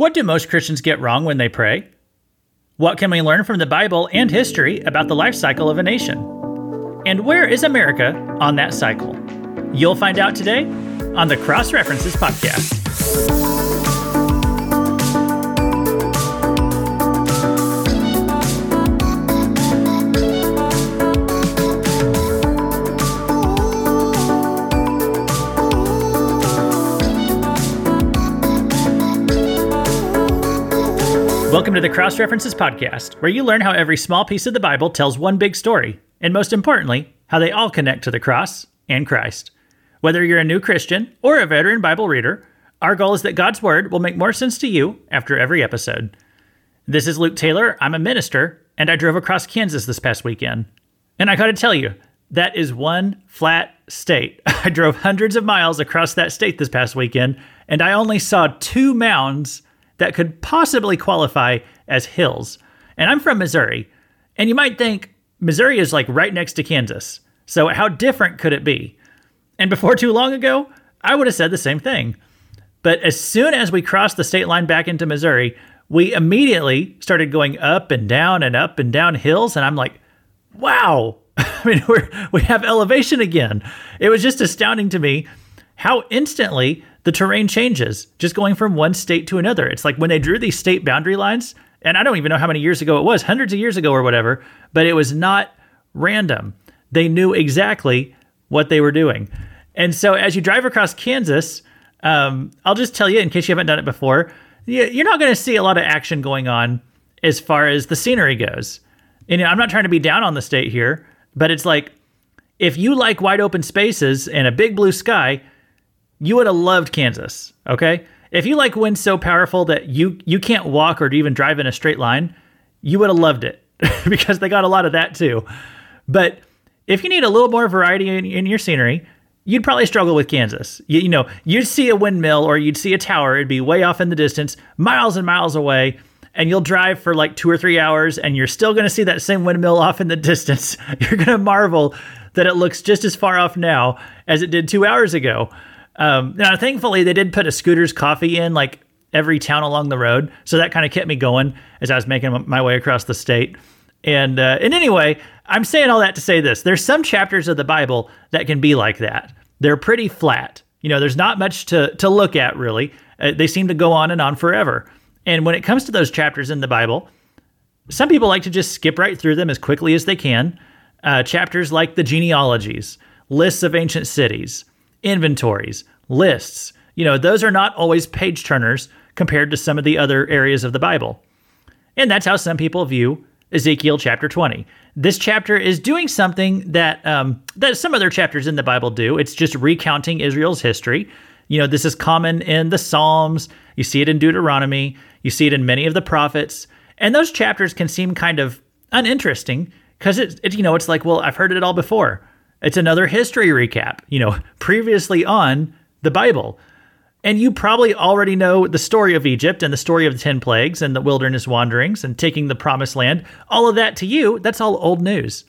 What do most Christians get wrong when they pray? What can we learn from the Bible and history about the life cycle of a nation? And where is America on that cycle? You'll find out today on the Cross References Podcast. Welcome to the Cross References Podcast, where you learn how every small piece of the Bible tells one big story, and most importantly, how they all connect to the cross and Christ. Whether you're a new Christian or a veteran Bible reader, our goal is that God's Word will make more sense to you after every episode. This is Luke Taylor. I'm a minister, and I drove across Kansas this past weekend. And I gotta tell you, that is one flat state. I drove hundreds of miles across that state this past weekend, and I only saw two mounds that could possibly qualify as hills. And I'm from Missouri. And you might think Missouri is like right next to Kansas. So how different could it be? And before too long ago, I would have said the same thing. But as soon as we crossed the state line back into Missouri, we immediately started going up and down and up and down hills. And I'm like, wow, I mean, we're, we have elevation again. It was just astounding to me how instantly the terrain changes just going from one state to another. It's like when they drew these state boundary lines, and I don't even know how many years ago it was, hundreds of years ago or whatever, but it was not random. They knew exactly what they were doing. And so as you drive across Kansas, um, I'll just tell you in case you haven't done it before, you're not going to see a lot of action going on as far as the scenery goes. And I'm not trying to be down on the state here, but it's like if you like wide open spaces and a big blue sky, you would have loved Kansas. Okay, if you like winds so powerful that you you can't walk or even drive in a straight line, you would have loved it because they got a lot of that too. But if you need a little more variety in, in your scenery, you'd probably struggle with Kansas. You, you, know, you'd see a windmill or you'd see a tower. It'd be way off in the distance, miles and miles away, and you'll drive for like two or three hours, and you're still going to see that same windmill off in the distance. You're going to marvel that it looks just as far off now as it did two hours ago. Um, now, thankfully, they did put a Scooter's Coffee in like every town along the road, so that kind of kept me going as I was making my way across the state. And uh, and anyway, I'm saying all that to say this: there's some chapters of the Bible that can be like that. They're pretty flat. You know, there's not much to to look at really. Uh, they seem to go on and on forever. And when it comes to those chapters in the Bible, some people like to just skip right through them as quickly as they can. Uh, chapters like the genealogies, lists of ancient cities, inventories, lists. You know, those are not always page turners compared to some of the other areas of the Bible. And that's how some people view Ezekiel chapter 20. This chapter is doing something that um, that some other chapters in the Bible do. It's just recounting Israel's history. You know, this is common in the Psalms. You see it in Deuteronomy. You see it in many of the prophets. And those chapters can seem kind of uninteresting because it, it, you know, it's like, well, I've heard it all before. It's another history recap, you know, previously on the Bible. And you probably already know the story of Egypt and the story of the 10 plagues and the wilderness wanderings and taking the promised land. All of that to you, that's all old news.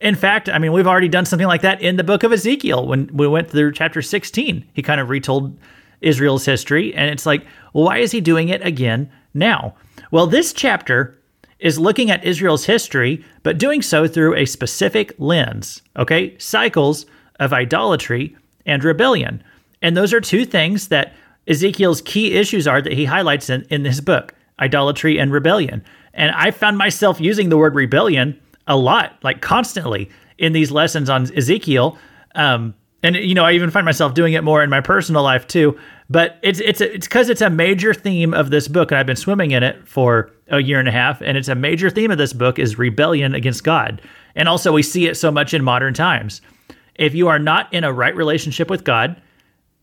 In fact, I mean, we've already done something like that in the book of Ezekiel when we went through chapter 16. He kind of retold Israel's history. And it's like, well, why is he doing it again now? Well, this chapter is looking at Israel's history, but doing so through a specific lens, okay? Cycles of idolatry and rebellion. And those are two things that Ezekiel's key issues are that he highlights in, in his book idolatry and rebellion. And I found myself using the word rebellion a lot, like constantly in these lessons on Ezekiel. Um, and you know, I even find myself doing it more in my personal life too. But it's it's it's because it's a major theme of this book, and I've been swimming in it for a year and a half. And it's a major theme of this book is rebellion against God, and also we see it so much in modern times. If you are not in a right relationship with God,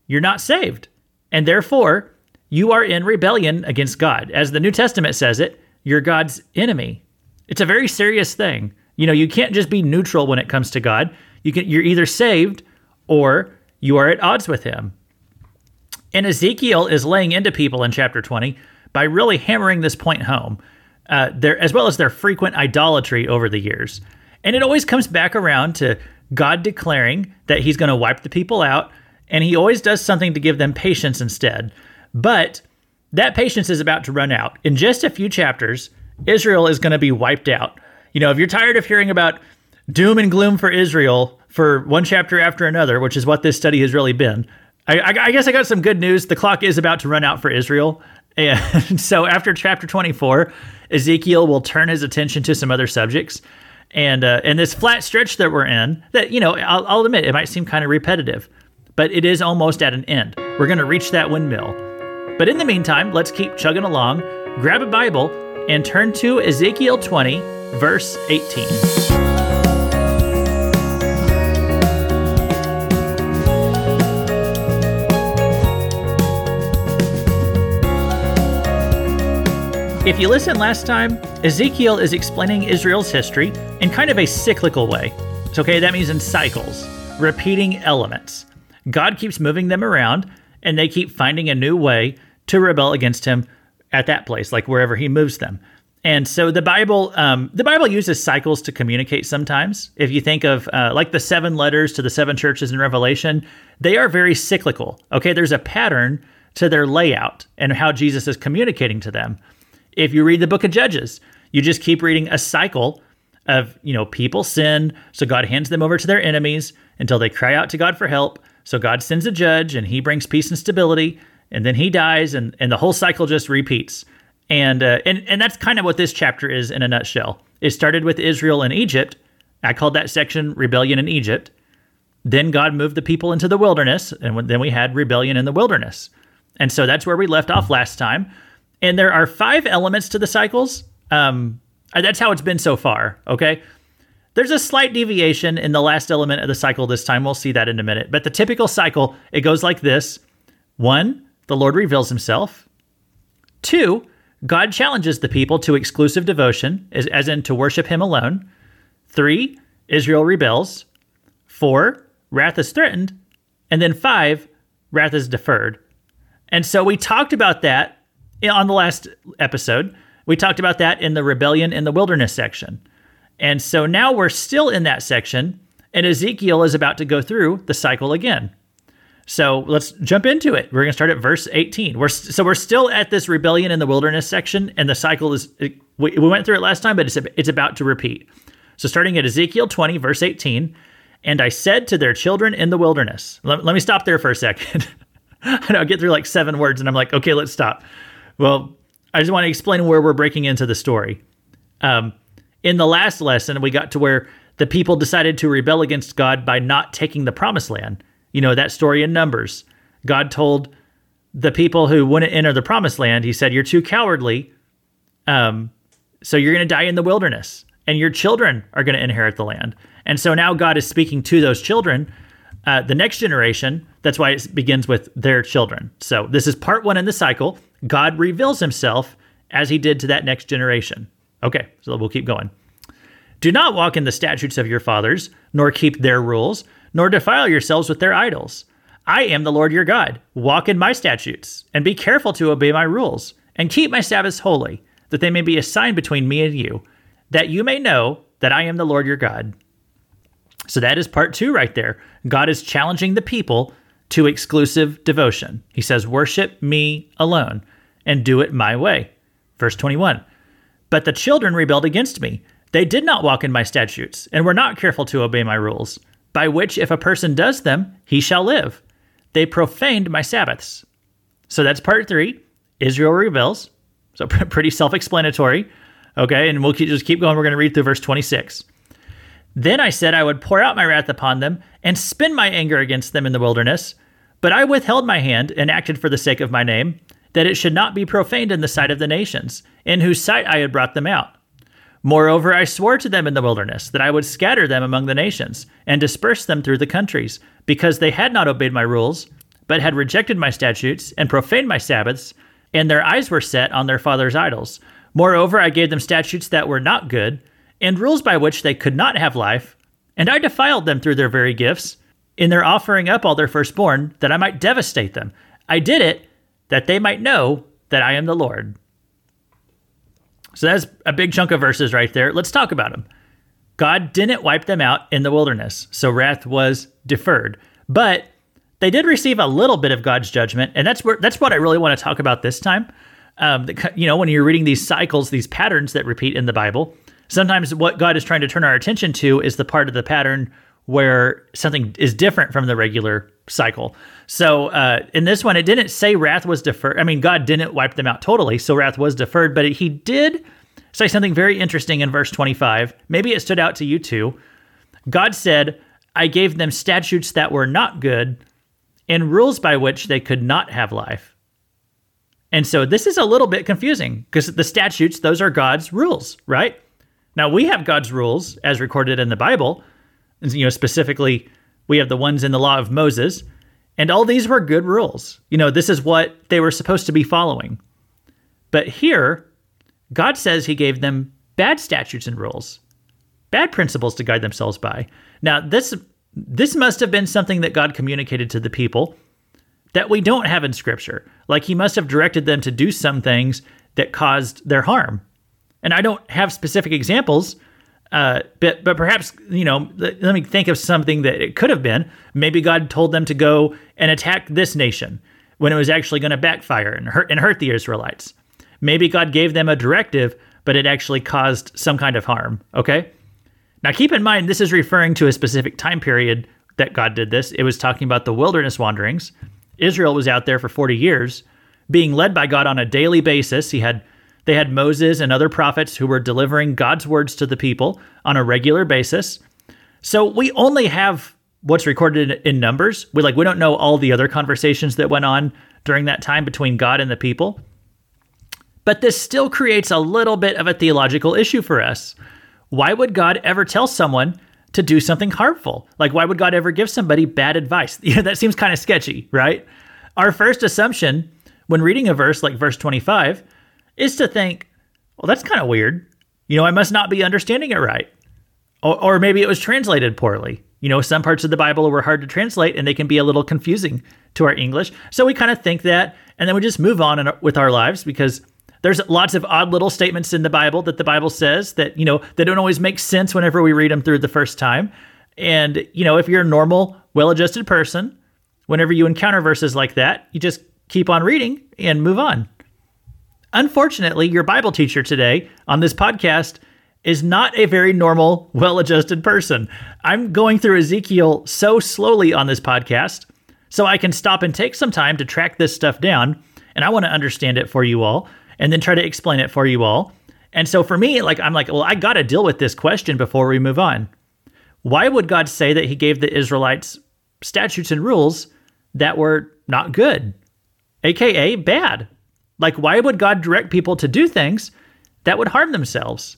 you're not saved. And therefore, you are in rebellion against God. As the New Testament says it, you're God's enemy. It's a very serious thing. You know, you can't just be neutral when it comes to God. You can you're either saved or you are at odds with him. And Ezekiel is laying into people in chapter 20 by really hammering this point home, uh, there, as well as their frequent idolatry over the years. And it always comes back around to God declaring that he's going to wipe the people out and he always does something to give them patience instead. But that patience is about to run out. In just a few chapters, Israel is going to be wiped out. You know, if you're tired of hearing about doom and gloom for Israel for one chapter after another, which is what this study has really been, I, I, I guess I got some good news. The clock is about to run out for Israel. And so after chapter 24, Ezekiel will turn his attention to some other subjects. And uh, and this flat stretch that we're in, that you know, I'll, I'll admit it might seem kind of repetitive, but it is almost at an end. We're going to reach that windmill. But in the meantime, let's keep chugging along. Grab a Bible and turn to Ezekiel 20, verse 18. If you listened last time, Ezekiel is explaining Israel's history in kind of a cyclical way. It's okay, that means in cycles, repeating elements. God keeps moving them around, and they keep finding a new way to rebel against him at that place, like wherever he moves them. And so the Bible, um, the Bible uses cycles to communicate. Sometimes, if you think of uh, like the seven letters to the seven churches in Revelation, they are very cyclical. Okay, there's a pattern to their layout and how Jesus is communicating to them if you read the book of Judges, you just keep reading a cycle of, you know, people sin, so God hands them over to their enemies until they cry out to God for help. So God sends a judge and he brings peace and stability, and then he dies and and the whole cycle just repeats. And uh, and and that's kind of what this chapter is in a nutshell. It started with Israel and Egypt. I called that section rebellion in Egypt. Then God moved the people into the wilderness, and then we had rebellion in the wilderness. And so that's where we left off last time. And there are five elements to the cycles. Um, that's how it's been so far. Okay. There's a slight deviation in the last element of the cycle this time. We'll see that in a minute. But the typical cycle, it goes like this one, the Lord reveals himself. Two, God challenges the people to exclusive devotion, as, as in to worship him alone. Three, Israel rebels. Four, wrath is threatened. And then five, wrath is deferred. And so we talked about that on the last episode, we talked about that in the rebellion in the wilderness section. And so now we're still in that section, and Ezekiel is about to go through the cycle again. So let's jump into it. We're going to start at verse 18. We're so we're still at this rebellion in the wilderness section, and the cycle is we, we went through it last time, but it's it's about to repeat. So starting at Ezekiel 20, verse 18, and I said to their children in the wilderness. Let, let me stop there for a second. I know I get through like seven words, and I'm like, okay, let's stop. Well, I just want to explain where we're breaking into the story. Um, in the last lesson, we got to where the people decided to rebel against God by not taking the promised land. You know, that story in Numbers. God told the people who wouldn't enter the promised land, He said, You're too cowardly. Um, so you're going to die in the wilderness, and your children are going to inherit the land. And so now God is speaking to those children, uh, the next generation. That's why it begins with their children. So this is part one in the cycle. God reveals himself as he did to that next generation. Okay, so we'll keep going. Do not walk in the statutes of your fathers, nor keep their rules, nor defile yourselves with their idols. I am the Lord your God. Walk in my statutes, and be careful to obey my rules, and keep my Sabbaths holy, that they may be a sign between me and you, that you may know that I am the Lord your God. So that is part two right there. God is challenging the people to exclusive devotion. He says, Worship me alone and do it my way. Verse 21 But the children rebelled against me. They did not walk in my statutes and were not careful to obey my rules, by which if a person does them, he shall live. They profaned my Sabbaths. So that's part three. Israel rebels. So pretty self explanatory. Okay, and we'll just keep going. We're going to read through verse 26. Then I said I would pour out my wrath upon them and spin my anger against them in the wilderness. But I withheld my hand and acted for the sake of my name, that it should not be profaned in the sight of the nations, in whose sight I had brought them out. Moreover, I swore to them in the wilderness that I would scatter them among the nations and disperse them through the countries, because they had not obeyed my rules, but had rejected my statutes and profaned my Sabbaths, and their eyes were set on their fathers' idols. Moreover, I gave them statutes that were not good and rules by which they could not have life, and I defiled them through their very gifts, in their offering up all their firstborn, that I might devastate them. I did it that they might know that I am the Lord. So that's a big chunk of verses right there. Let's talk about them. God didn't wipe them out in the wilderness, so wrath was deferred. But they did receive a little bit of God's judgment, and that's where that's what I really want to talk about this time. Um, you know, when you're reading these cycles, these patterns that repeat in the Bible, sometimes what God is trying to turn our attention to is the part of the pattern where something is different from the regular cycle. So uh, in this one, it didn't say wrath was deferred. I mean, God didn't wipe them out totally, so wrath was deferred, but He did say something very interesting in verse 25. Maybe it stood out to you too. God said, I gave them statutes that were not good and rules by which they could not have life. And so this is a little bit confusing because the statutes, those are God's rules, right? Now we have God's rules as recorded in the Bible. You know, specifically, we have the ones in the law of Moses, and all these were good rules. You know, this is what they were supposed to be following. But here, God says he gave them bad statutes and rules, bad principles to guide themselves by. Now, this this must have been something that God communicated to the people that we don't have in scripture. Like he must have directed them to do some things that caused their harm. And I don't have specific examples, uh, but but perhaps you know, let, let me think of something that it could have been. Maybe God told them to go and attack this nation when it was actually going to backfire and hurt and hurt the Israelites. Maybe God gave them a directive, but it actually caused some kind of harm. Okay. Now, keep in mind, this is referring to a specific time period that God did this. It was talking about the wilderness wanderings. Israel was out there for 40 years, being led by God on a daily basis. He had they had Moses and other prophets who were delivering God's words to the people on a regular basis. So we only have what's recorded in Numbers. We like we don't know all the other conversations that went on during that time between God and the people. But this still creates a little bit of a theological issue for us. Why would God ever tell someone to do something harmful? Like, why would God ever give somebody bad advice? That seems kind of sketchy, right? Our first assumption when reading a verse like verse 25 is to think, well, that's kind of weird. You know, I must not be understanding it right. Or, or maybe it was translated poorly. You know, some parts of the Bible were hard to translate and they can be a little confusing to our English. So we kind of think that, and then we just move on with our lives because there's lots of odd little statements in the Bible that the Bible says that, you know, they don't always make sense whenever we read them through the first time. And, you know, if you're a normal, well adjusted person, whenever you encounter verses like that, you just keep on reading and move on. Unfortunately, your Bible teacher today on this podcast is not a very normal, well adjusted person. I'm going through Ezekiel so slowly on this podcast, so I can stop and take some time to track this stuff down, and I want to understand it for you all and then try to explain it for you all. And so for me, like I'm like, well, I got to deal with this question before we move on. Why would God say that he gave the Israelites statutes and rules that were not good, aka bad? Like why would God direct people to do things that would harm themselves?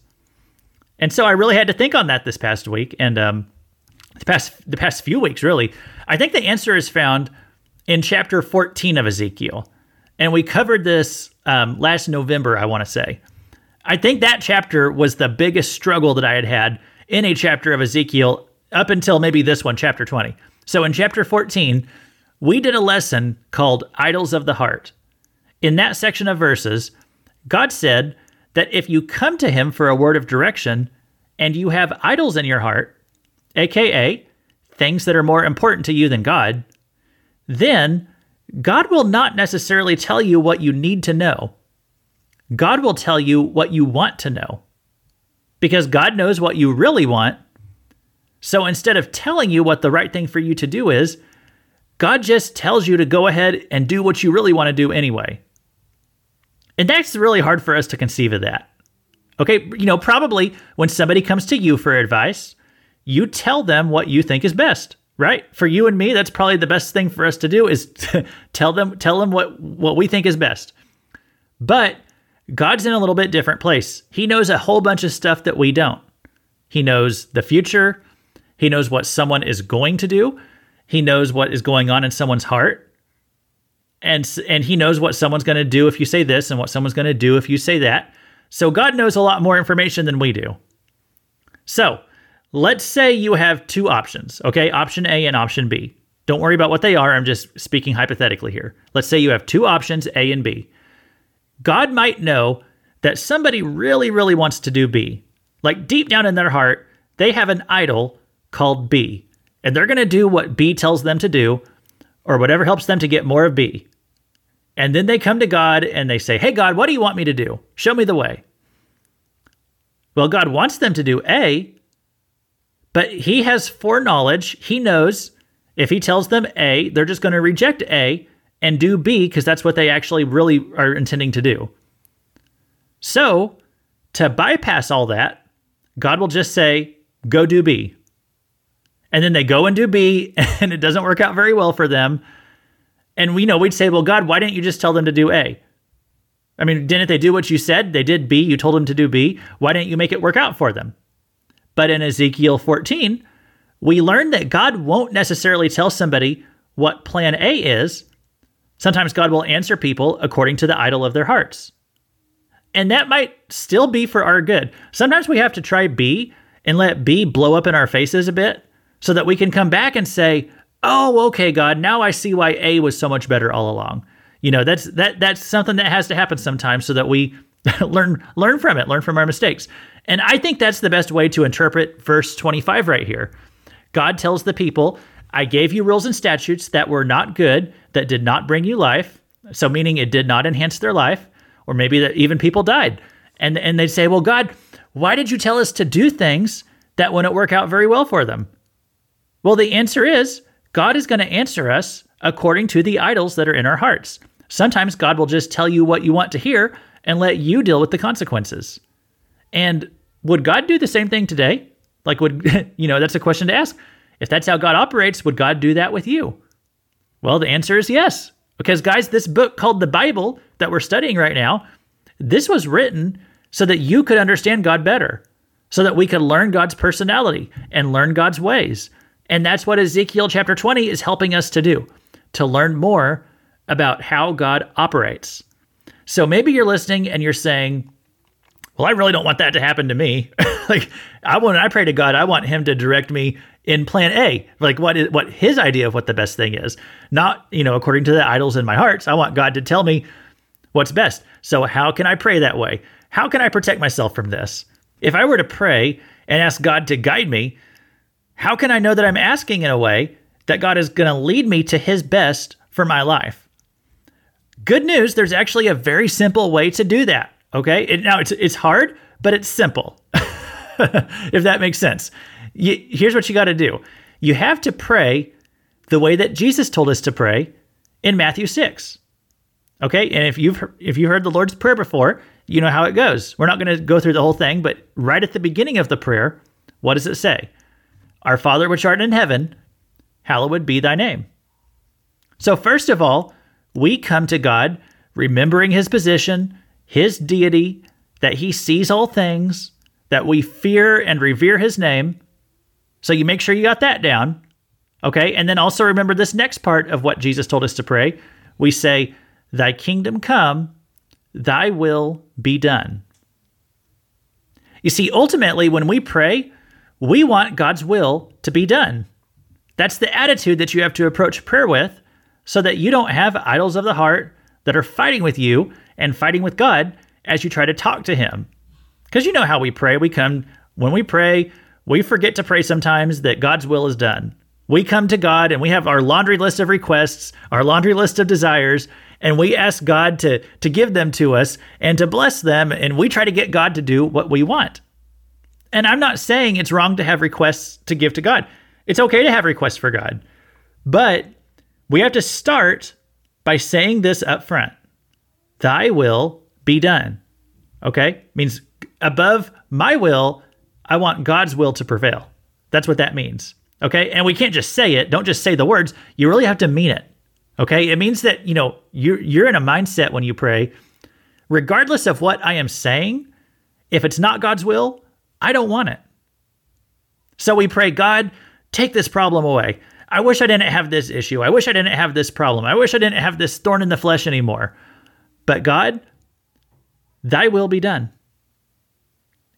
And so I really had to think on that this past week and um, the past the past few weeks really. I think the answer is found in chapter 14 of Ezekiel. And we covered this um, last November, I want to say. I think that chapter was the biggest struggle that I had had in a chapter of Ezekiel up until maybe this one, chapter 20. So in chapter 14, we did a lesson called Idols of the Heart. In that section of verses, God said that if you come to Him for a word of direction and you have idols in your heart, aka things that are more important to you than God, then God will not necessarily tell you what you need to know. God will tell you what you want to know. Because God knows what you really want. So instead of telling you what the right thing for you to do is, God just tells you to go ahead and do what you really want to do anyway. And that's really hard for us to conceive of that. Okay, you know, probably when somebody comes to you for advice, you tell them what you think is best right? For you and me, that's probably the best thing for us to do is to tell them tell them what what we think is best. But God's in a little bit different place. He knows a whole bunch of stuff that we don't. He knows the future. He knows what someone is going to do. He knows what is going on in someone's heart. And and he knows what someone's going to do if you say this and what someone's going to do if you say that. So God knows a lot more information than we do. So, Let's say you have two options, okay? Option A and option B. Don't worry about what they are. I'm just speaking hypothetically here. Let's say you have two options, A and B. God might know that somebody really, really wants to do B. Like deep down in their heart, they have an idol called B, and they're going to do what B tells them to do, or whatever helps them to get more of B. And then they come to God and they say, Hey, God, what do you want me to do? Show me the way. Well, God wants them to do A, but He has foreknowledge. He knows if He tells them A, they're just going to reject A and do B because that's what they actually really are intending to do. So, to bypass all that, God will just say, Go do B. And then they go and do B, and it doesn't work out very well for them. And we know we'd say, Well, God, why didn't you just tell them to do A? I mean, didn't they do what you said? They did B. You told them to do B. Why didn't you make it work out for them? But in Ezekiel 14, we learn that God won't necessarily tell somebody what plan A is. Sometimes God will answer people according to the idol of their hearts. And that might still be for our good. Sometimes we have to try B and let B blow up in our faces a bit so that we can come back and say, "Oh, okay, God, now I see why A was so much better all along." You know, that's that that's something that has to happen sometimes so that we learn learn from it, learn from our mistakes. And I think that's the best way to interpret verse 25 right here. God tells the people, I gave you rules and statutes that were not good, that did not bring you life. So meaning it did not enhance their life, or maybe that even people died. And and they'd say, Well, God, why did you tell us to do things that wouldn't work out very well for them? Well, the answer is God is going to answer us according to the idols that are in our hearts. Sometimes God will just tell you what you want to hear and let you deal with the consequences. And would God do the same thing today? Like, would, you know, that's a question to ask. If that's how God operates, would God do that with you? Well, the answer is yes. Because, guys, this book called the Bible that we're studying right now, this was written so that you could understand God better, so that we could learn God's personality and learn God's ways. And that's what Ezekiel chapter 20 is helping us to do, to learn more about how God operates. So maybe you're listening and you're saying, well, I really don't want that to happen to me. like I want I pray to God, I want him to direct me in plan A. Like what is what his idea of what the best thing is. Not, you know, according to the idols in my hearts. I want God to tell me what's best. So how can I pray that way? How can I protect myself from this? If I were to pray and ask God to guide me, how can I know that I'm asking in a way that God is going to lead me to his best for my life? Good news, there's actually a very simple way to do that. Okay. It, now it's it's hard, but it's simple. if that makes sense. You, here's what you got to do. You have to pray the way that Jesus told us to pray in Matthew 6. Okay? And if you've if you heard the Lord's prayer before, you know how it goes. We're not going to go through the whole thing, but right at the beginning of the prayer, what does it say? Our Father which art in heaven, hallowed be thy name. So first of all, we come to God remembering his position, his deity, that he sees all things, that we fear and revere his name. So you make sure you got that down. Okay. And then also remember this next part of what Jesus told us to pray. We say, Thy kingdom come, thy will be done. You see, ultimately, when we pray, we want God's will to be done. That's the attitude that you have to approach prayer with so that you don't have idols of the heart that are fighting with you and fighting with God as you try to talk to Him. Because you know how we pray. We come, when we pray, we forget to pray sometimes that God's will is done. We come to God and we have our laundry list of requests, our laundry list of desires, and we ask God to, to give them to us and to bless them, and we try to get God to do what we want. And I'm not saying it's wrong to have requests to give to God. It's okay to have requests for God. But we have to start by saying this up front Thy will be done. Okay? Means above my will, I want God's will to prevail. That's what that means. Okay? And we can't just say it. Don't just say the words. You really have to mean it. Okay? It means that, you know, you're you're in a mindset when you pray, regardless of what I am saying, if it's not God's will, I don't want it. So we pray, God, take this problem away. I wish I didn't have this issue. I wish I didn't have this problem. I wish I didn't have this thorn in the flesh anymore. But God, thy will be done.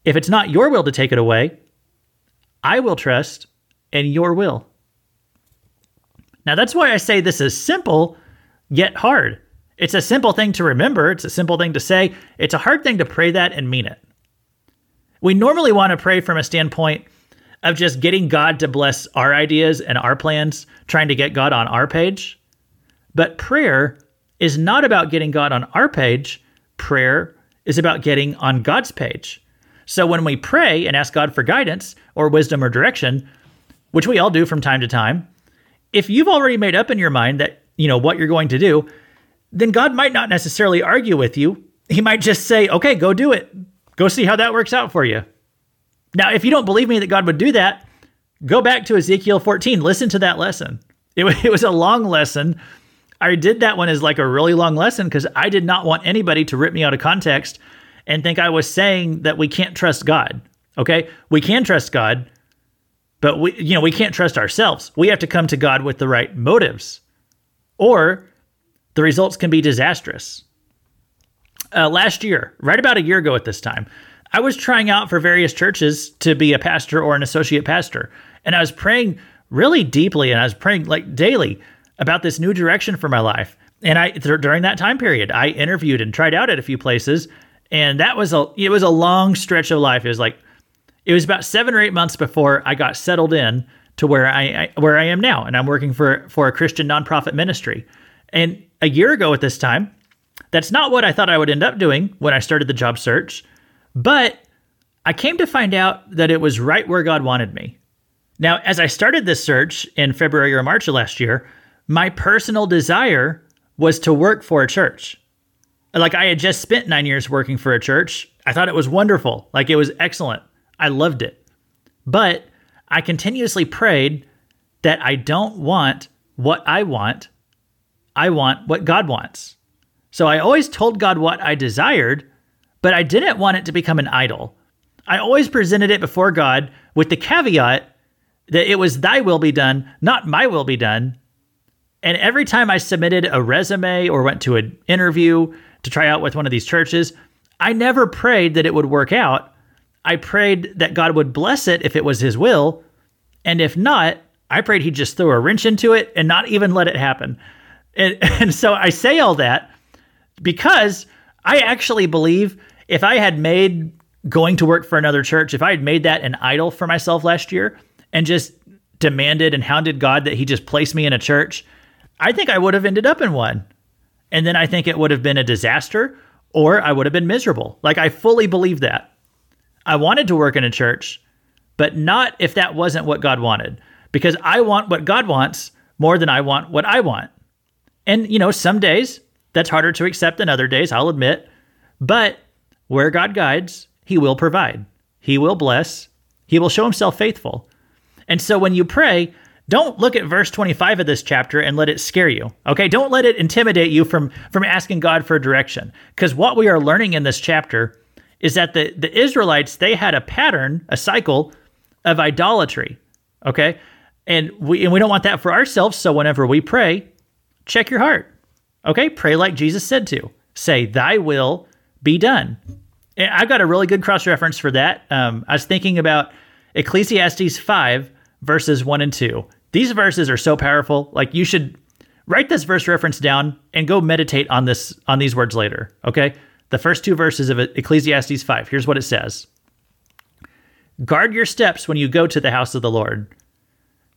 If it's not your will to take it away, I will trust in your will. Now, that's why I say this is simple, yet hard. It's a simple thing to remember, it's a simple thing to say. It's a hard thing to pray that and mean it. We normally want to pray from a standpoint of just getting God to bless our ideas and our plans, trying to get God on our page. But prayer is not about getting God on our page. Prayer is about getting on God's page. So when we pray and ask God for guidance or wisdom or direction, which we all do from time to time, if you've already made up in your mind that, you know, what you're going to do, then God might not necessarily argue with you. He might just say, "Okay, go do it. Go see how that works out for you." Now, if you don't believe me that God would do that, go back to Ezekiel 14, listen to that lesson. It, it was a long lesson. I did that one as like a really long lesson because I did not want anybody to rip me out of context and think I was saying that we can't trust God. Okay? We can trust God, but we you know, we can't trust ourselves. We have to come to God with the right motives. Or the results can be disastrous. Uh, last year, right about a year ago at this time, I was trying out for various churches to be a pastor or an associate pastor. And I was praying really deeply and I was praying like daily about this new direction for my life. And I th- during that time period, I interviewed and tried out at a few places, and that was a it was a long stretch of life. It was like it was about seven or eight months before I got settled in to where I, I where I am now, and I'm working for for a Christian nonprofit ministry. And a year ago at this time, that's not what I thought I would end up doing when I started the job search, but I came to find out that it was right where God wanted me. Now, as I started this search in February or March of last year, my personal desire was to work for a church. Like I had just spent nine years working for a church. I thought it was wonderful. Like it was excellent. I loved it. But I continuously prayed that I don't want what I want. I want what God wants. So I always told God what I desired, but I didn't want it to become an idol. I always presented it before God with the caveat that it was thy will be done, not my will be done. And every time I submitted a resume or went to an interview to try out with one of these churches, I never prayed that it would work out. I prayed that God would bless it if it was his will. And if not, I prayed he'd just throw a wrench into it and not even let it happen. And, and so I say all that because I actually believe if I had made going to work for another church, if I had made that an idol for myself last year and just demanded and hounded God that he just place me in a church, I think I would have ended up in one. And then I think it would have been a disaster or I would have been miserable. Like I fully believe that. I wanted to work in a church, but not if that wasn't what God wanted, because I want what God wants more than I want what I want. And, you know, some days that's harder to accept than other days, I'll admit. But where God guides, He will provide, He will bless, He will show Himself faithful. And so when you pray, don't look at verse 25 of this chapter and let it scare you. Okay? Don't let it intimidate you from from asking God for direction. Because what we are learning in this chapter is that the, the Israelites, they had a pattern, a cycle of idolatry. Okay? And we and we don't want that for ourselves. So whenever we pray, check your heart. Okay? Pray like Jesus said to. Say, Thy will be done. And I've got a really good cross reference for that. Um, I was thinking about Ecclesiastes 5, verses 1 and 2. These verses are so powerful. Like you should write this verse reference down and go meditate on this on these words later, okay? The first two verses of Ecclesiastes 5. Here's what it says. Guard your steps when you go to the house of the Lord.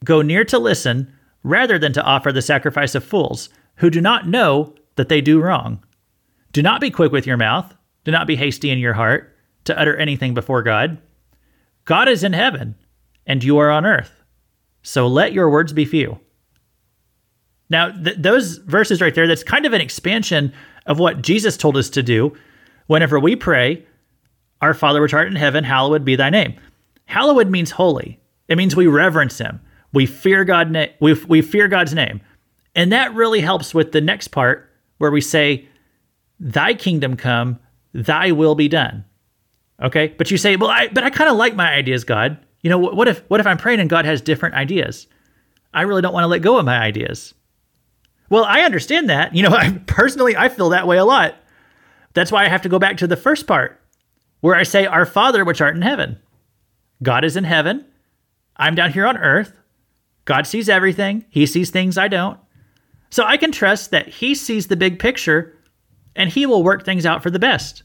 Go near to listen rather than to offer the sacrifice of fools who do not know that they do wrong. Do not be quick with your mouth. Do not be hasty in your heart to utter anything before God. God is in heaven, and you are on earth. So let your words be few. Now, th- those verses right there, that's kind of an expansion of what Jesus told us to do whenever we pray, Our Father which art in heaven, hallowed be thy name. Hallowed means holy. It means we reverence him. We fear God na- we, we fear God's name. And that really helps with the next part where we say, Thy kingdom come, thy will be done. Okay? But you say, Well, I but I kind of like my ideas, God. You know, what if what if I'm praying and God has different ideas? I really don't want to let go of my ideas. Well, I understand that. You know, I personally I feel that way a lot. That's why I have to go back to the first part where I say our Father which art in heaven. God is in heaven. I'm down here on earth. God sees everything. He sees things I don't. So I can trust that he sees the big picture and he will work things out for the best.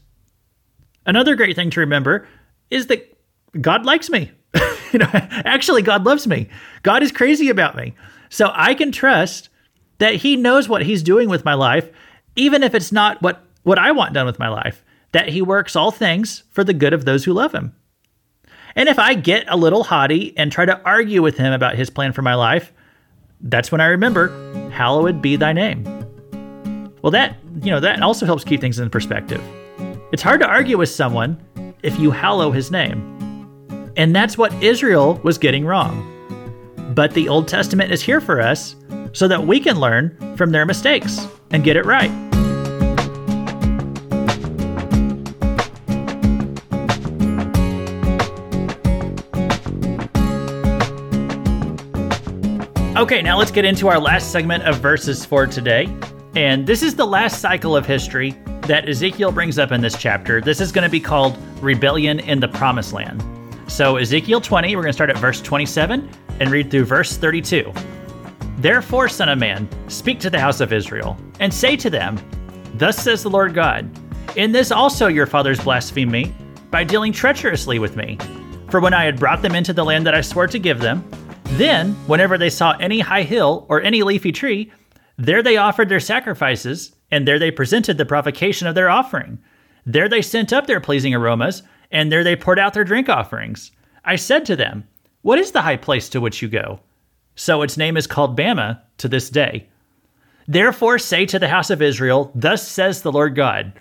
Another great thing to remember is that God likes me. you know, actually, God loves me. God is crazy about me. So I can trust that he knows what he's doing with my life, even if it's not what, what I want done with my life, that he works all things for the good of those who love him. And if I get a little haughty and try to argue with him about his plan for my life, that's when I remember, hallowed be thy name. Well, that, you know, that also helps keep things in perspective. It's hard to argue with someone if you hallow his name. And that's what Israel was getting wrong. But the Old Testament is here for us so that we can learn from their mistakes and get it right. Okay, now let's get into our last segment of verses for today. And this is the last cycle of history that Ezekiel brings up in this chapter. This is going to be called Rebellion in the Promised Land. So, Ezekiel 20, we're going to start at verse 27 and read through verse 32. Therefore, Son of Man, speak to the house of Israel, and say to them, Thus says the Lord God, In this also your fathers blasphemed me, by dealing treacherously with me. For when I had brought them into the land that I swore to give them, then, whenever they saw any high hill or any leafy tree, there they offered their sacrifices, and there they presented the provocation of their offering. There they sent up their pleasing aromas, and there they poured out their drink offerings. I said to them, What is the high place to which you go? So its name is called Bamah to this day. Therefore say to the house of Israel, Thus says the Lord God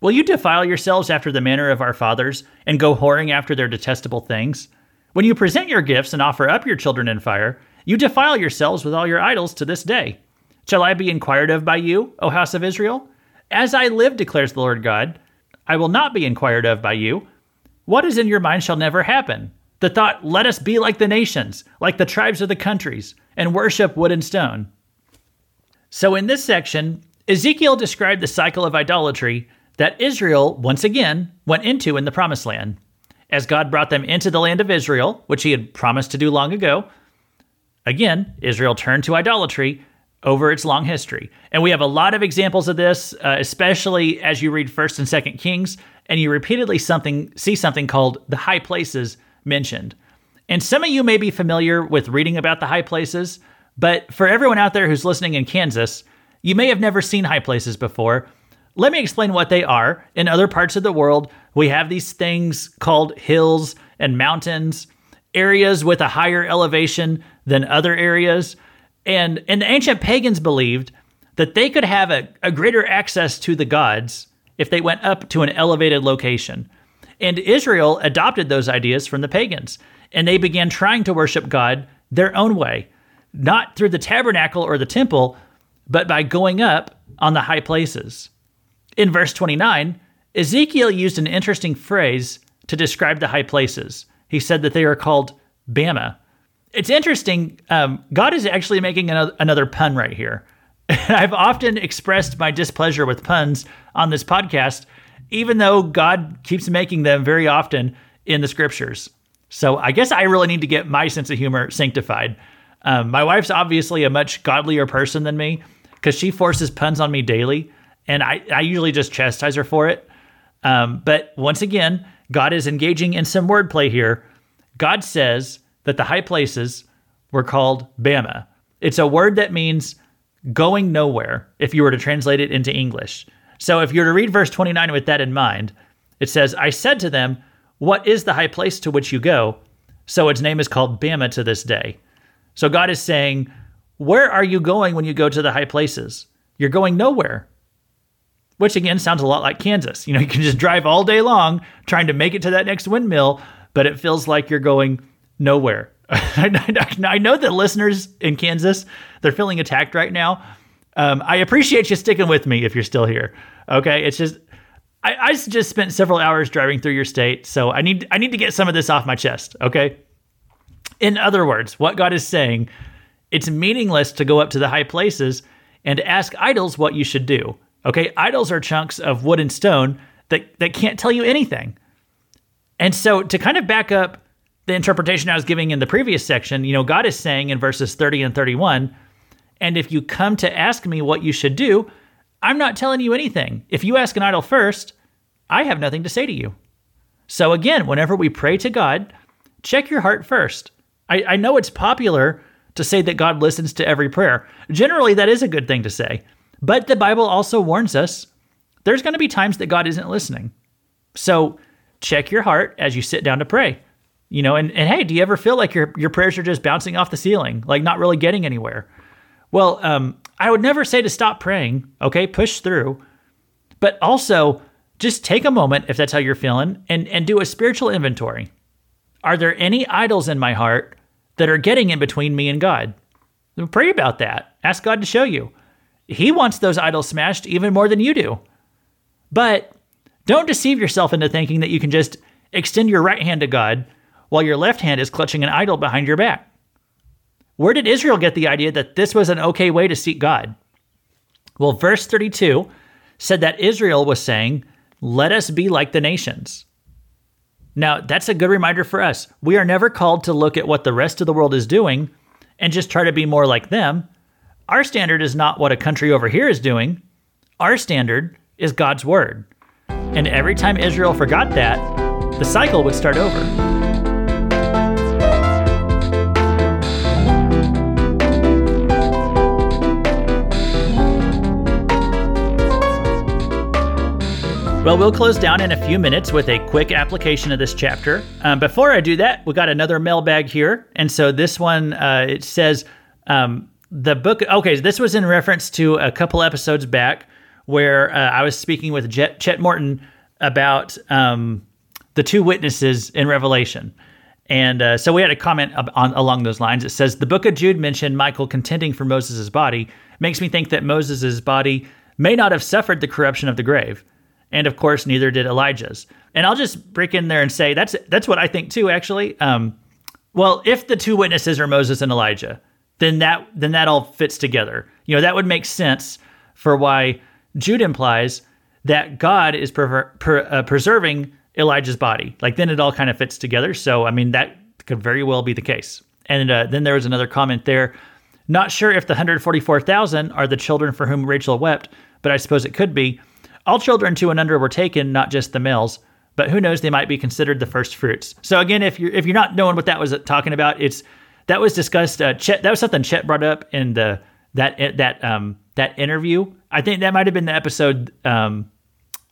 Will you defile yourselves after the manner of our fathers, and go whoring after their detestable things? When you present your gifts and offer up your children in fire, you defile yourselves with all your idols to this day. Shall I be inquired of by you, O house of Israel? As I live, declares the Lord God, I will not be inquired of by you. What is in your mind shall never happen. The thought, let us be like the nations, like the tribes of the countries, and worship wood and stone. So, in this section, Ezekiel described the cycle of idolatry that Israel, once again, went into in the Promised Land as God brought them into the land of Israel, which he had promised to do long ago. Again, Israel turned to idolatry over its long history. And we have a lot of examples of this, uh, especially as you read 1st and 2nd Kings and you repeatedly something see something called the high places mentioned. And some of you may be familiar with reading about the high places, but for everyone out there who's listening in Kansas, you may have never seen high places before. Let me explain what they are. In other parts of the world, we have these things called hills and mountains, areas with a higher elevation than other areas. And, and the ancient pagans believed that they could have a, a greater access to the gods if they went up to an elevated location. And Israel adopted those ideas from the pagans, and they began trying to worship God their own way, not through the tabernacle or the temple, but by going up on the high places. In verse 29, Ezekiel used an interesting phrase to describe the high places. He said that they are called Bamah. It's interesting. Um, God is actually making another, pun right here. I've often expressed my displeasure with puns on this podcast, even though God keeps making them very often in the scriptures. So I guess I really need to get my sense of humor sanctified. Um, my wife's obviously a much godlier person than me because she forces puns on me daily, and I, I usually just chastise her for it. Um, but once again, God is engaging in some wordplay here. God says that the high places were called Bamah. It's a word that means going nowhere if you were to translate it into English. So if you were to read verse 29 with that in mind, it says, I said to them, What is the high place to which you go? So its name is called Bamah to this day. So God is saying, Where are you going when you go to the high places? You're going nowhere which again sounds a lot like Kansas. You know, you can just drive all day long trying to make it to that next windmill, but it feels like you're going nowhere. I know that listeners in Kansas, they're feeling attacked right now. Um, I appreciate you sticking with me if you're still here. Okay, it's just I, I just spent several hours driving through your state, so I need I need to get some of this off my chest. Okay. In other words, what God is saying, it's meaningless to go up to the high places and ask idols what you should do. Okay, idols are chunks of wood and stone that, that can't tell you anything. And so to kind of back up the interpretation I was giving in the previous section, you know, God is saying in verses 30 and 31, and if you come to ask me what you should do, I'm not telling you anything. If you ask an idol first, I have nothing to say to you. So again, whenever we pray to God, check your heart first. I, I know it's popular to say that God listens to every prayer. Generally, that is a good thing to say. But the Bible also warns us there's going to be times that God isn't listening. So check your heart as you sit down to pray. You know, and, and hey, do you ever feel like your, your prayers are just bouncing off the ceiling, like not really getting anywhere? Well, um, I would never say to stop praying, okay? Push through. But also, just take a moment if that's how you're feeling and, and do a spiritual inventory. Are there any idols in my heart that are getting in between me and God? Pray about that. Ask God to show you. He wants those idols smashed even more than you do. But don't deceive yourself into thinking that you can just extend your right hand to God while your left hand is clutching an idol behind your back. Where did Israel get the idea that this was an okay way to seek God? Well, verse 32 said that Israel was saying, Let us be like the nations. Now, that's a good reminder for us. We are never called to look at what the rest of the world is doing and just try to be more like them. Our standard is not what a country over here is doing. Our standard is God's word. And every time Israel forgot that, the cycle would start over. Well, we'll close down in a few minutes with a quick application of this chapter. Um, before I do that, we got another mailbag here, and so this one uh, it says um, the book. Okay, this was in reference to a couple episodes back where uh, I was speaking with Jet, Chet Morton about um, the two witnesses in Revelation. And uh, so we had a comment on, along those lines. It says the book of Jude mentioned Michael contending for Moses' body. Makes me think that Moses' body may not have suffered the corruption of the grave. And of course, neither did Elijah's. And I'll just break in there and say that's that's what I think too. Actually, um, well, if the two witnesses are Moses and Elijah, then that then that all fits together. You know, that would make sense for why Jude implies that God is per, uh, preserving Elijah's body. Like then it all kind of fits together. So I mean that could very well be the case. And uh, then there was another comment there. Not sure if the 144,000 are the children for whom Rachel wept, but I suppose it could be. All children two and under were taken, not just the males, but who knows, they might be considered the first fruits. So again, if you're if you're not knowing what that was talking about, it's that was discussed. Uh, Chet, that was something Chet brought up in the that that um that interview. I think that might have been the episode um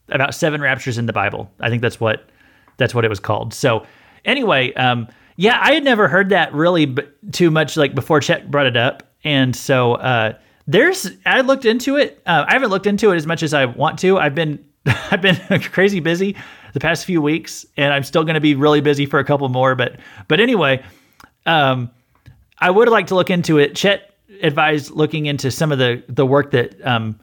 about seven raptures in the Bible. I think that's what that's what it was called. So anyway, um yeah, I had never heard that really b- too much like before Chet brought it up, and so uh there's I looked into it. Uh, I haven't looked into it as much as I want to. I've been I've been crazy busy the past few weeks, and I'm still going to be really busy for a couple more. But but anyway, um, I would like to look into it. Chet advised looking into some of the the work that um,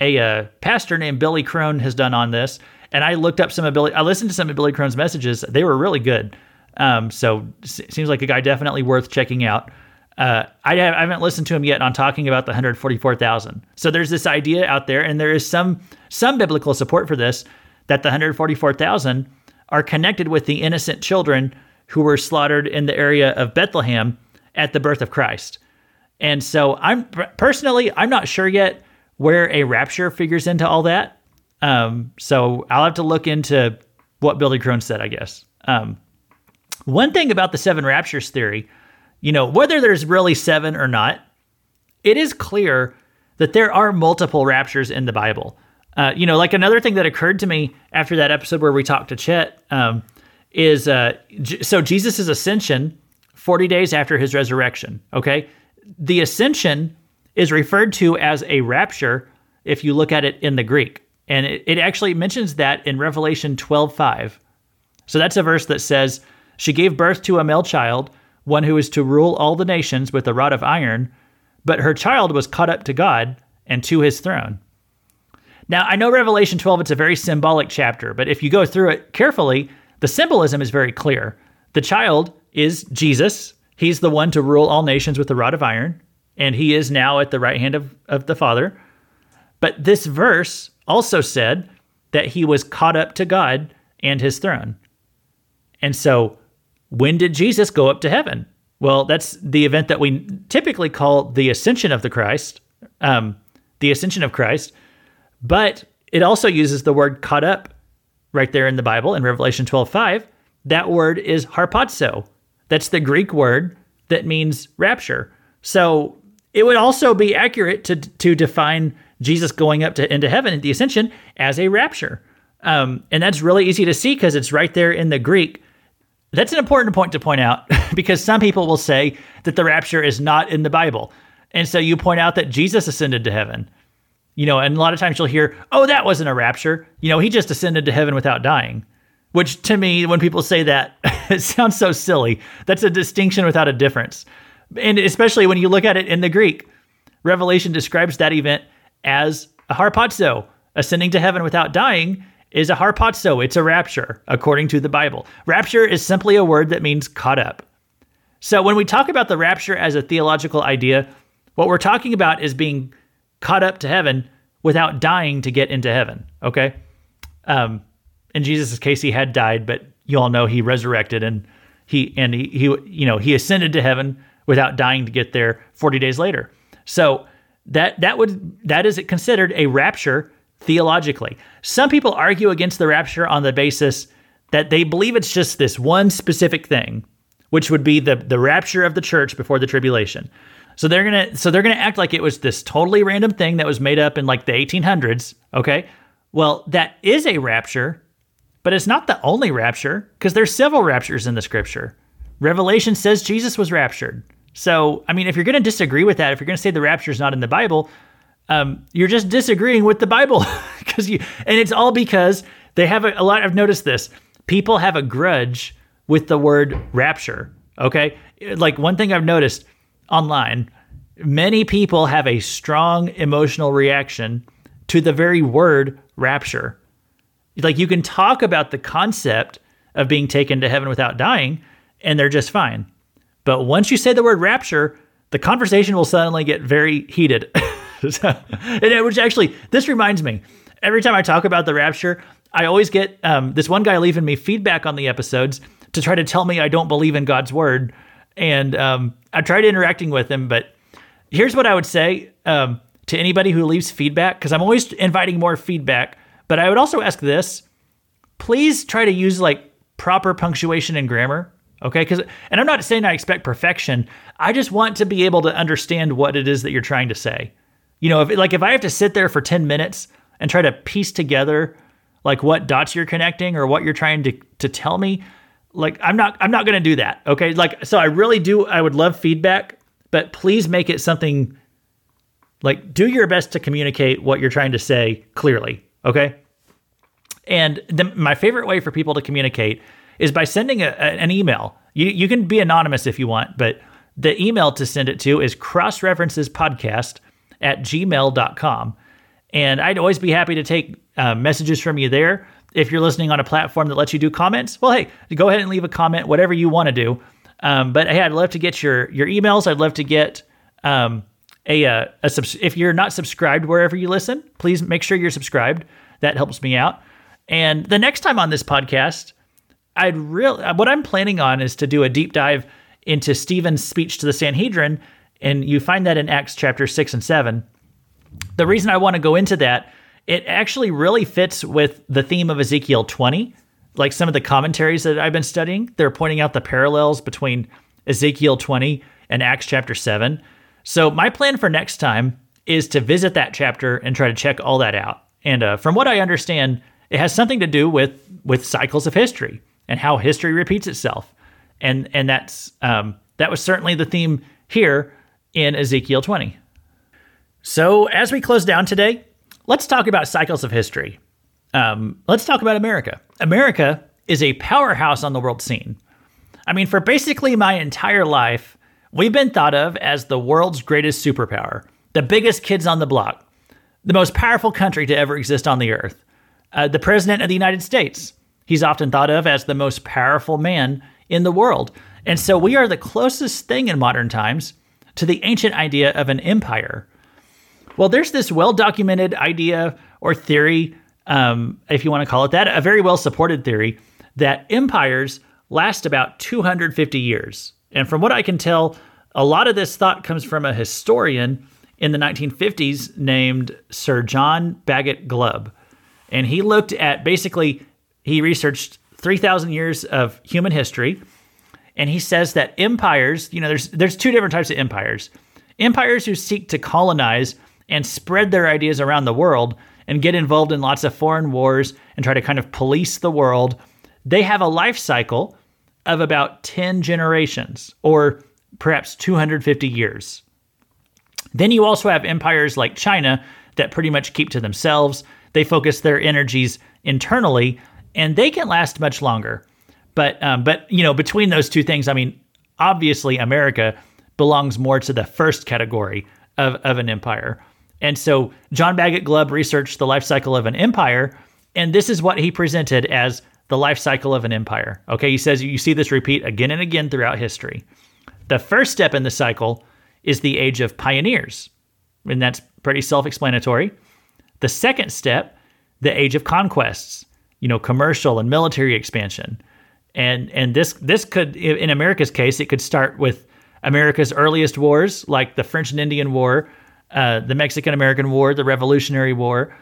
a uh, pastor named Billy Crone has done on this, and I looked up some of Billy. I listened to some of Billy Crone's messages. They were really good. Um, so seems like a guy definitely worth checking out. Uh, I, have, I haven't listened to him yet on talking about the 144,000. So there's this idea out there, and there is some some biblical support for this that the 144,000 are connected with the innocent children who were slaughtered in the area of Bethlehem at the birth of Christ. And so I'm personally I'm not sure yet where a rapture figures into all that. Um, so I'll have to look into what Billy Crone said, I guess. Um, one thing about the seven raptures theory you know, whether there's really seven or not, it is clear that there are multiple raptures in the Bible. Uh, you know, like another thing that occurred to me after that episode where we talked to Chet um, is uh, j- so Jesus' ascension 40 days after his resurrection. Okay. The ascension is referred to as a rapture if you look at it in the Greek. And it, it actually mentions that in Revelation 12 5. So that's a verse that says, She gave birth to a male child one who is to rule all the nations with a rod of iron, but her child was caught up to God and to his throne. Now, I know Revelation 12, it's a very symbolic chapter, but if you go through it carefully, the symbolism is very clear. The child is Jesus. He's the one to rule all nations with a rod of iron, and he is now at the right hand of, of the Father. But this verse also said that he was caught up to God and his throne. And so when did Jesus go up to heaven? Well, that's the event that we typically call the ascension of the Christ, um, the ascension of Christ. But it also uses the word caught up right there in the Bible in Revelation 12 5. That word is harpazo. That's the Greek word that means rapture. So it would also be accurate to to define Jesus going up to into heaven at the ascension as a rapture. Um, and that's really easy to see because it's right there in the Greek. That's an important point to point out because some people will say that the rapture is not in the Bible. And so you point out that Jesus ascended to heaven. You know, and a lot of times you'll hear, oh, that wasn't a rapture. You know, he just ascended to heaven without dying. Which to me, when people say that, it sounds so silly. That's a distinction without a difference. And especially when you look at it in the Greek, Revelation describes that event as a harpazo, ascending to heaven without dying is a harpazo. It's a rapture, according to the Bible. Rapture is simply a word that means caught up. So when we talk about the rapture as a theological idea, what we're talking about is being caught up to heaven without dying to get into heaven. Okay. Um, in Jesus' case, he had died, but you all know he resurrected and he and he, he you know he ascended to heaven without dying to get there 40 days later. So that that would that is considered a rapture theologically. Some people argue against the rapture on the basis that they believe it's just this one specific thing, which would be the the rapture of the church before the tribulation. So they're gonna so they're gonna act like it was this totally random thing that was made up in like the 1800s. Okay, well that is a rapture, but it's not the only rapture because there's several raptures in the scripture. Revelation says Jesus was raptured. So I mean, if you're gonna disagree with that, if you're gonna say the rapture is not in the Bible, um, you're just disagreeing with the Bible because you, and it's all because they have a, a lot. I've noticed this. People have a grudge with the word rapture. Okay, like one thing I've noticed online, many people have a strong emotional reaction to the very word rapture. Like you can talk about the concept of being taken to heaven without dying, and they're just fine. But once you say the word rapture, the conversation will suddenly get very heated. and which actually, this reminds me. Every time I talk about the rapture, I always get um, this one guy leaving me feedback on the episodes to try to tell me I don't believe in God's word. And um, I tried interacting with him, but here's what I would say um, to anybody who leaves feedback, because I'm always inviting more feedback. But I would also ask this please try to use like proper punctuation and grammar. Okay. Because, and I'm not saying I expect perfection. I just want to be able to understand what it is that you're trying to say. You know, if like if I have to sit there for 10 minutes and try to piece together like what dots you're connecting or what you're trying to to tell me, like I'm not I'm not going to do that. Okay? Like so I really do I would love feedback, but please make it something like do your best to communicate what you're trying to say clearly, okay? And the, my favorite way for people to communicate is by sending a, an email. You, you can be anonymous if you want, but the email to send it to is cross references podcast at gmail.com. And I'd always be happy to take uh, messages from you there. If you're listening on a platform that lets you do comments, well, hey, go ahead and leave a comment, whatever you want to do. Um, but hey, I'd love to get your your emails. I'd love to get um, a, a, subs- if you're not subscribed wherever you listen, please make sure you're subscribed. That helps me out. And the next time on this podcast, I'd real what I'm planning on is to do a deep dive into Stephen's speech to the Sanhedrin and you find that in Acts chapter 6 and 7. The reason I want to go into that, it actually really fits with the theme of Ezekiel 20. Like some of the commentaries that I've been studying, they're pointing out the parallels between Ezekiel 20 and Acts chapter 7. So, my plan for next time is to visit that chapter and try to check all that out. And uh, from what I understand, it has something to do with with cycles of history and how history repeats itself. And and that's um, that was certainly the theme here in Ezekiel 20. So, as we close down today, let's talk about cycles of history. Um, let's talk about America. America is a powerhouse on the world scene. I mean, for basically my entire life, we've been thought of as the world's greatest superpower, the biggest kids on the block, the most powerful country to ever exist on the earth. Uh, the President of the United States, he's often thought of as the most powerful man in the world. And so we are the closest thing in modern times to the ancient idea of an empire. Well, there's this well documented idea or theory, um, if you want to call it that, a very well supported theory that empires last about 250 years. And from what I can tell, a lot of this thought comes from a historian in the 1950s named Sir John Bagot Glubb. And he looked at basically, he researched 3,000 years of human history and he says that empires, you know, there's there's two different types of empires. Empires who seek to colonize and spread their ideas around the world and get involved in lots of foreign wars and try to kind of police the world, they have a life cycle of about 10 generations or perhaps 250 years. Then you also have empires like China that pretty much keep to themselves. They focus their energies internally and they can last much longer. But um, but you know between those two things, I mean, obviously America belongs more to the first category of, of an empire. And so John Bagot Glubb researched the life cycle of an empire, and this is what he presented as the life cycle of an empire. Okay, he says you see this repeat again and again throughout history. The first step in the cycle is the age of pioneers, and that's pretty self explanatory. The second step, the age of conquests, you know, commercial and military expansion. And and this this could in America's case, it could start with America's earliest wars, like the French and Indian War, uh, the Mexican American War, the Revolutionary War.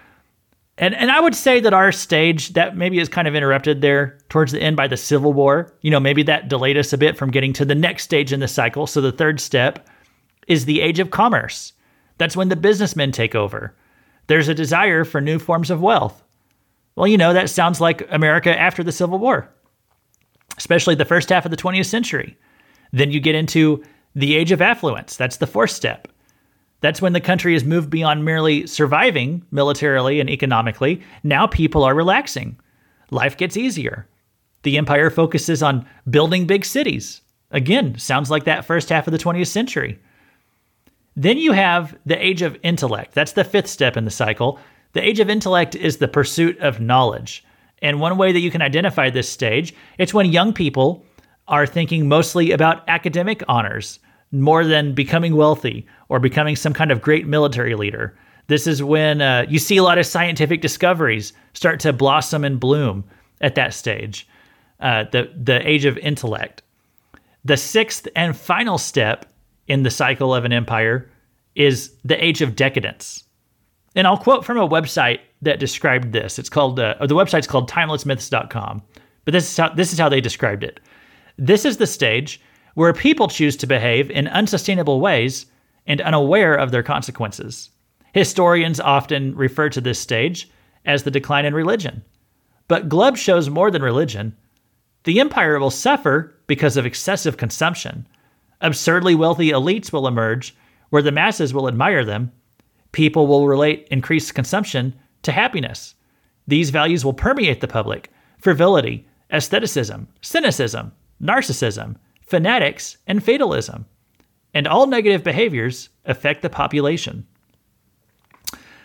And and I would say that our stage that maybe is kind of interrupted there towards the end by the Civil War. You know, maybe that delayed us a bit from getting to the next stage in the cycle. So the third step is the age of commerce. That's when the businessmen take over. There's a desire for new forms of wealth. Well, you know, that sounds like America after the Civil War, especially the first half of the 20th century. Then you get into the age of affluence. That's the fourth step. That's when the country has moved beyond merely surviving militarily and economically. Now people are relaxing. Life gets easier. The empire focuses on building big cities. Again, sounds like that first half of the 20th century. Then you have the age of intellect. That's the fifth step in the cycle. The age of intellect is the pursuit of knowledge. And one way that you can identify this stage, it's when young people are thinking mostly about academic honors more than becoming wealthy or becoming some kind of great military leader. This is when uh, you see a lot of scientific discoveries start to blossom and bloom at that stage, uh, the, the age of intellect. The sixth and final step in the cycle of an empire is the age of decadence. And I'll quote from a website that described this. It's called, uh, the website's called timelessmyths.com. But this is how this is how they described it. This is the stage where people choose to behave in unsustainable ways and unaware of their consequences. Historians often refer to this stage as the decline in religion. But Glubb shows more than religion. The empire will suffer because of excessive consumption. Absurdly wealthy elites will emerge where the masses will admire them. People will relate increased consumption to happiness. These values will permeate the public frivolity, aestheticism, cynicism, narcissism, fanatics, and fatalism. And all negative behaviors affect the population.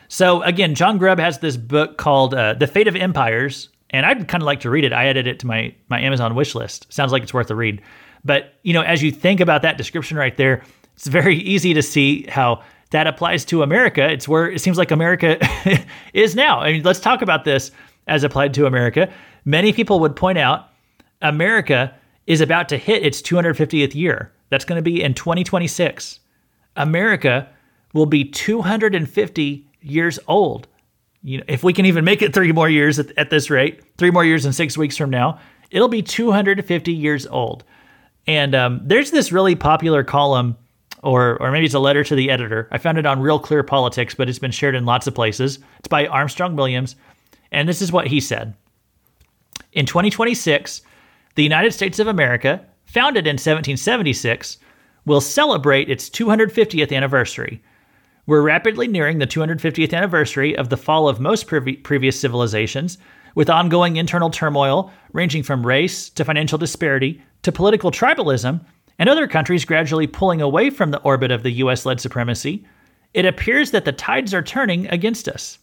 So, again, John Glubb has this book called uh, The Fate of Empires, and I'd kind of like to read it. I added it to my, my Amazon wish list. Sounds like it's worth a read. But, you know, as you think about that description right there, it's very easy to see how that applies to America. It's where it seems like America is now. I mean, let's talk about this as applied to America. Many people would point out America is about to hit its 250th year. That's going to be in 2026. America will be 250 years old. You know, if we can even make it three more years at, at this rate, three more years and six weeks from now, it'll be 250 years old. And um, there's this really popular column, or or maybe it's a letter to the editor. I found it on Real Clear Politics, but it's been shared in lots of places. It's by Armstrong Williams, and this is what he said. In 2026, the United States of America, founded in 1776, will celebrate its 250th anniversary. We're rapidly nearing the 250th anniversary of the fall of most pre- previous civilizations, with ongoing internal turmoil ranging from race to financial disparity to political tribalism, and other countries gradually pulling away from the orbit of the US led supremacy. It appears that the tides are turning against us.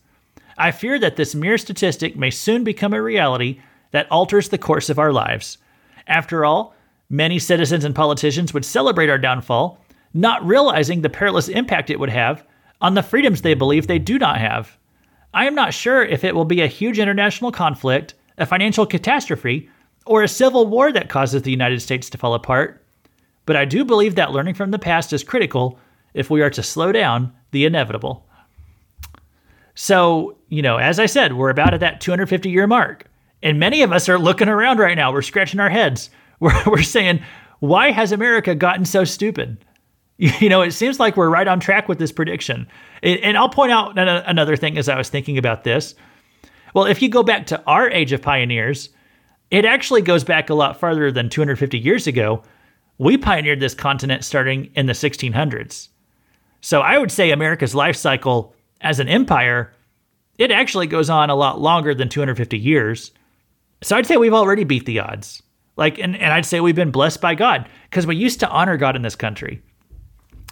I fear that this mere statistic may soon become a reality that alters the course of our lives. After all, many citizens and politicians would celebrate our downfall, not realizing the perilous impact it would have on the freedoms they believe they do not have. I am not sure if it will be a huge international conflict, a financial catastrophe, or a civil war that causes the United States to fall apart, but I do believe that learning from the past is critical if we are to slow down the inevitable. So, you know, as I said, we're about at that 250 year mark. And many of us are looking around right now. We're scratching our heads. We're, we're saying, why has America gotten so stupid? You know, it seems like we're right on track with this prediction. And I'll point out another thing as I was thinking about this. Well, if you go back to our age of pioneers, it actually goes back a lot farther than 250 years ago. We pioneered this continent starting in the 1600s. So I would say America's life cycle as an empire, it actually goes on a lot longer than 250 years. So I'd say we've already beat the odds. Like, and, and I'd say we've been blessed by God because we used to honor God in this country.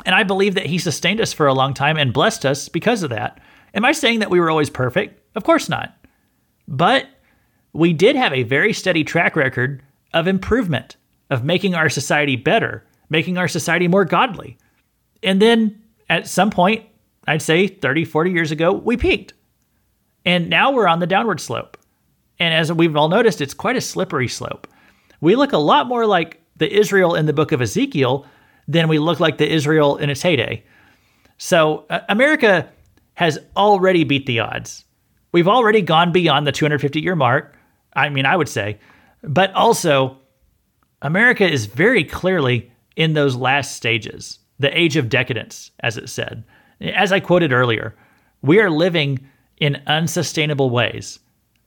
And I believe that He sustained us for a long time and blessed us because of that. Am I saying that we were always perfect? Of course not. But we did have a very steady track record of improvement, of making our society better, making our society more godly. And then at some point, I'd say 30, 40 years ago, we peaked. And now we're on the downward slope. And as we've all noticed, it's quite a slippery slope. We look a lot more like the Israel in the book of Ezekiel than we look like the Israel in its heyday. So uh, America has already beat the odds. We've already gone beyond the 250 year mark. I mean, I would say, but also America is very clearly in those last stages, the age of decadence, as it said. As I quoted earlier, we are living in unsustainable ways.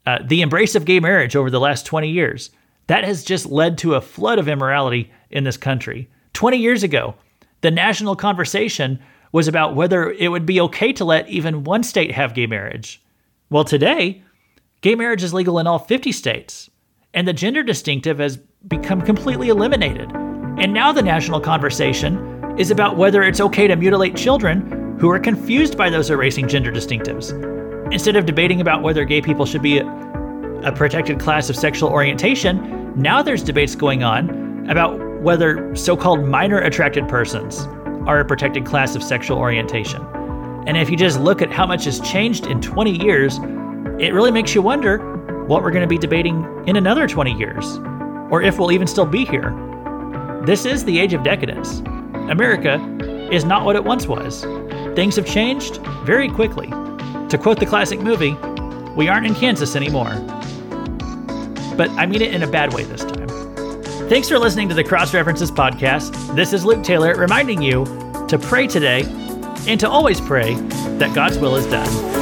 Uh, the embrace of gay marriage over the last 20 years, that has just led to a flood of immorality in this country. 20 years ago, the national conversation was about whether it would be okay to let even one state have gay marriage. Well, today, gay marriage is legal in all 50 states, and the gender distinctive has become completely eliminated. And now the national conversation is about whether it's okay to mutilate children who are confused by those erasing gender distinctives. Instead of debating about whether gay people should be a, protected class of sexual orientation, now there's debates going on about whether so called minor attracted persons are a protected class of sexual orientation. And if you just look at how much has changed in 20 years, it really makes you wonder what we're going to be debating in another 20 years, or if we'll even still be here. This is the age of decadence. America is not what it once was. Things have changed very quickly. To quote the classic movie, we aren't in Kansas anymore. But I mean it in a bad way this time. Thanks for listening to the Cross References podcast. This is Luke Taylor reminding you to pray today and to always pray that God's will is done.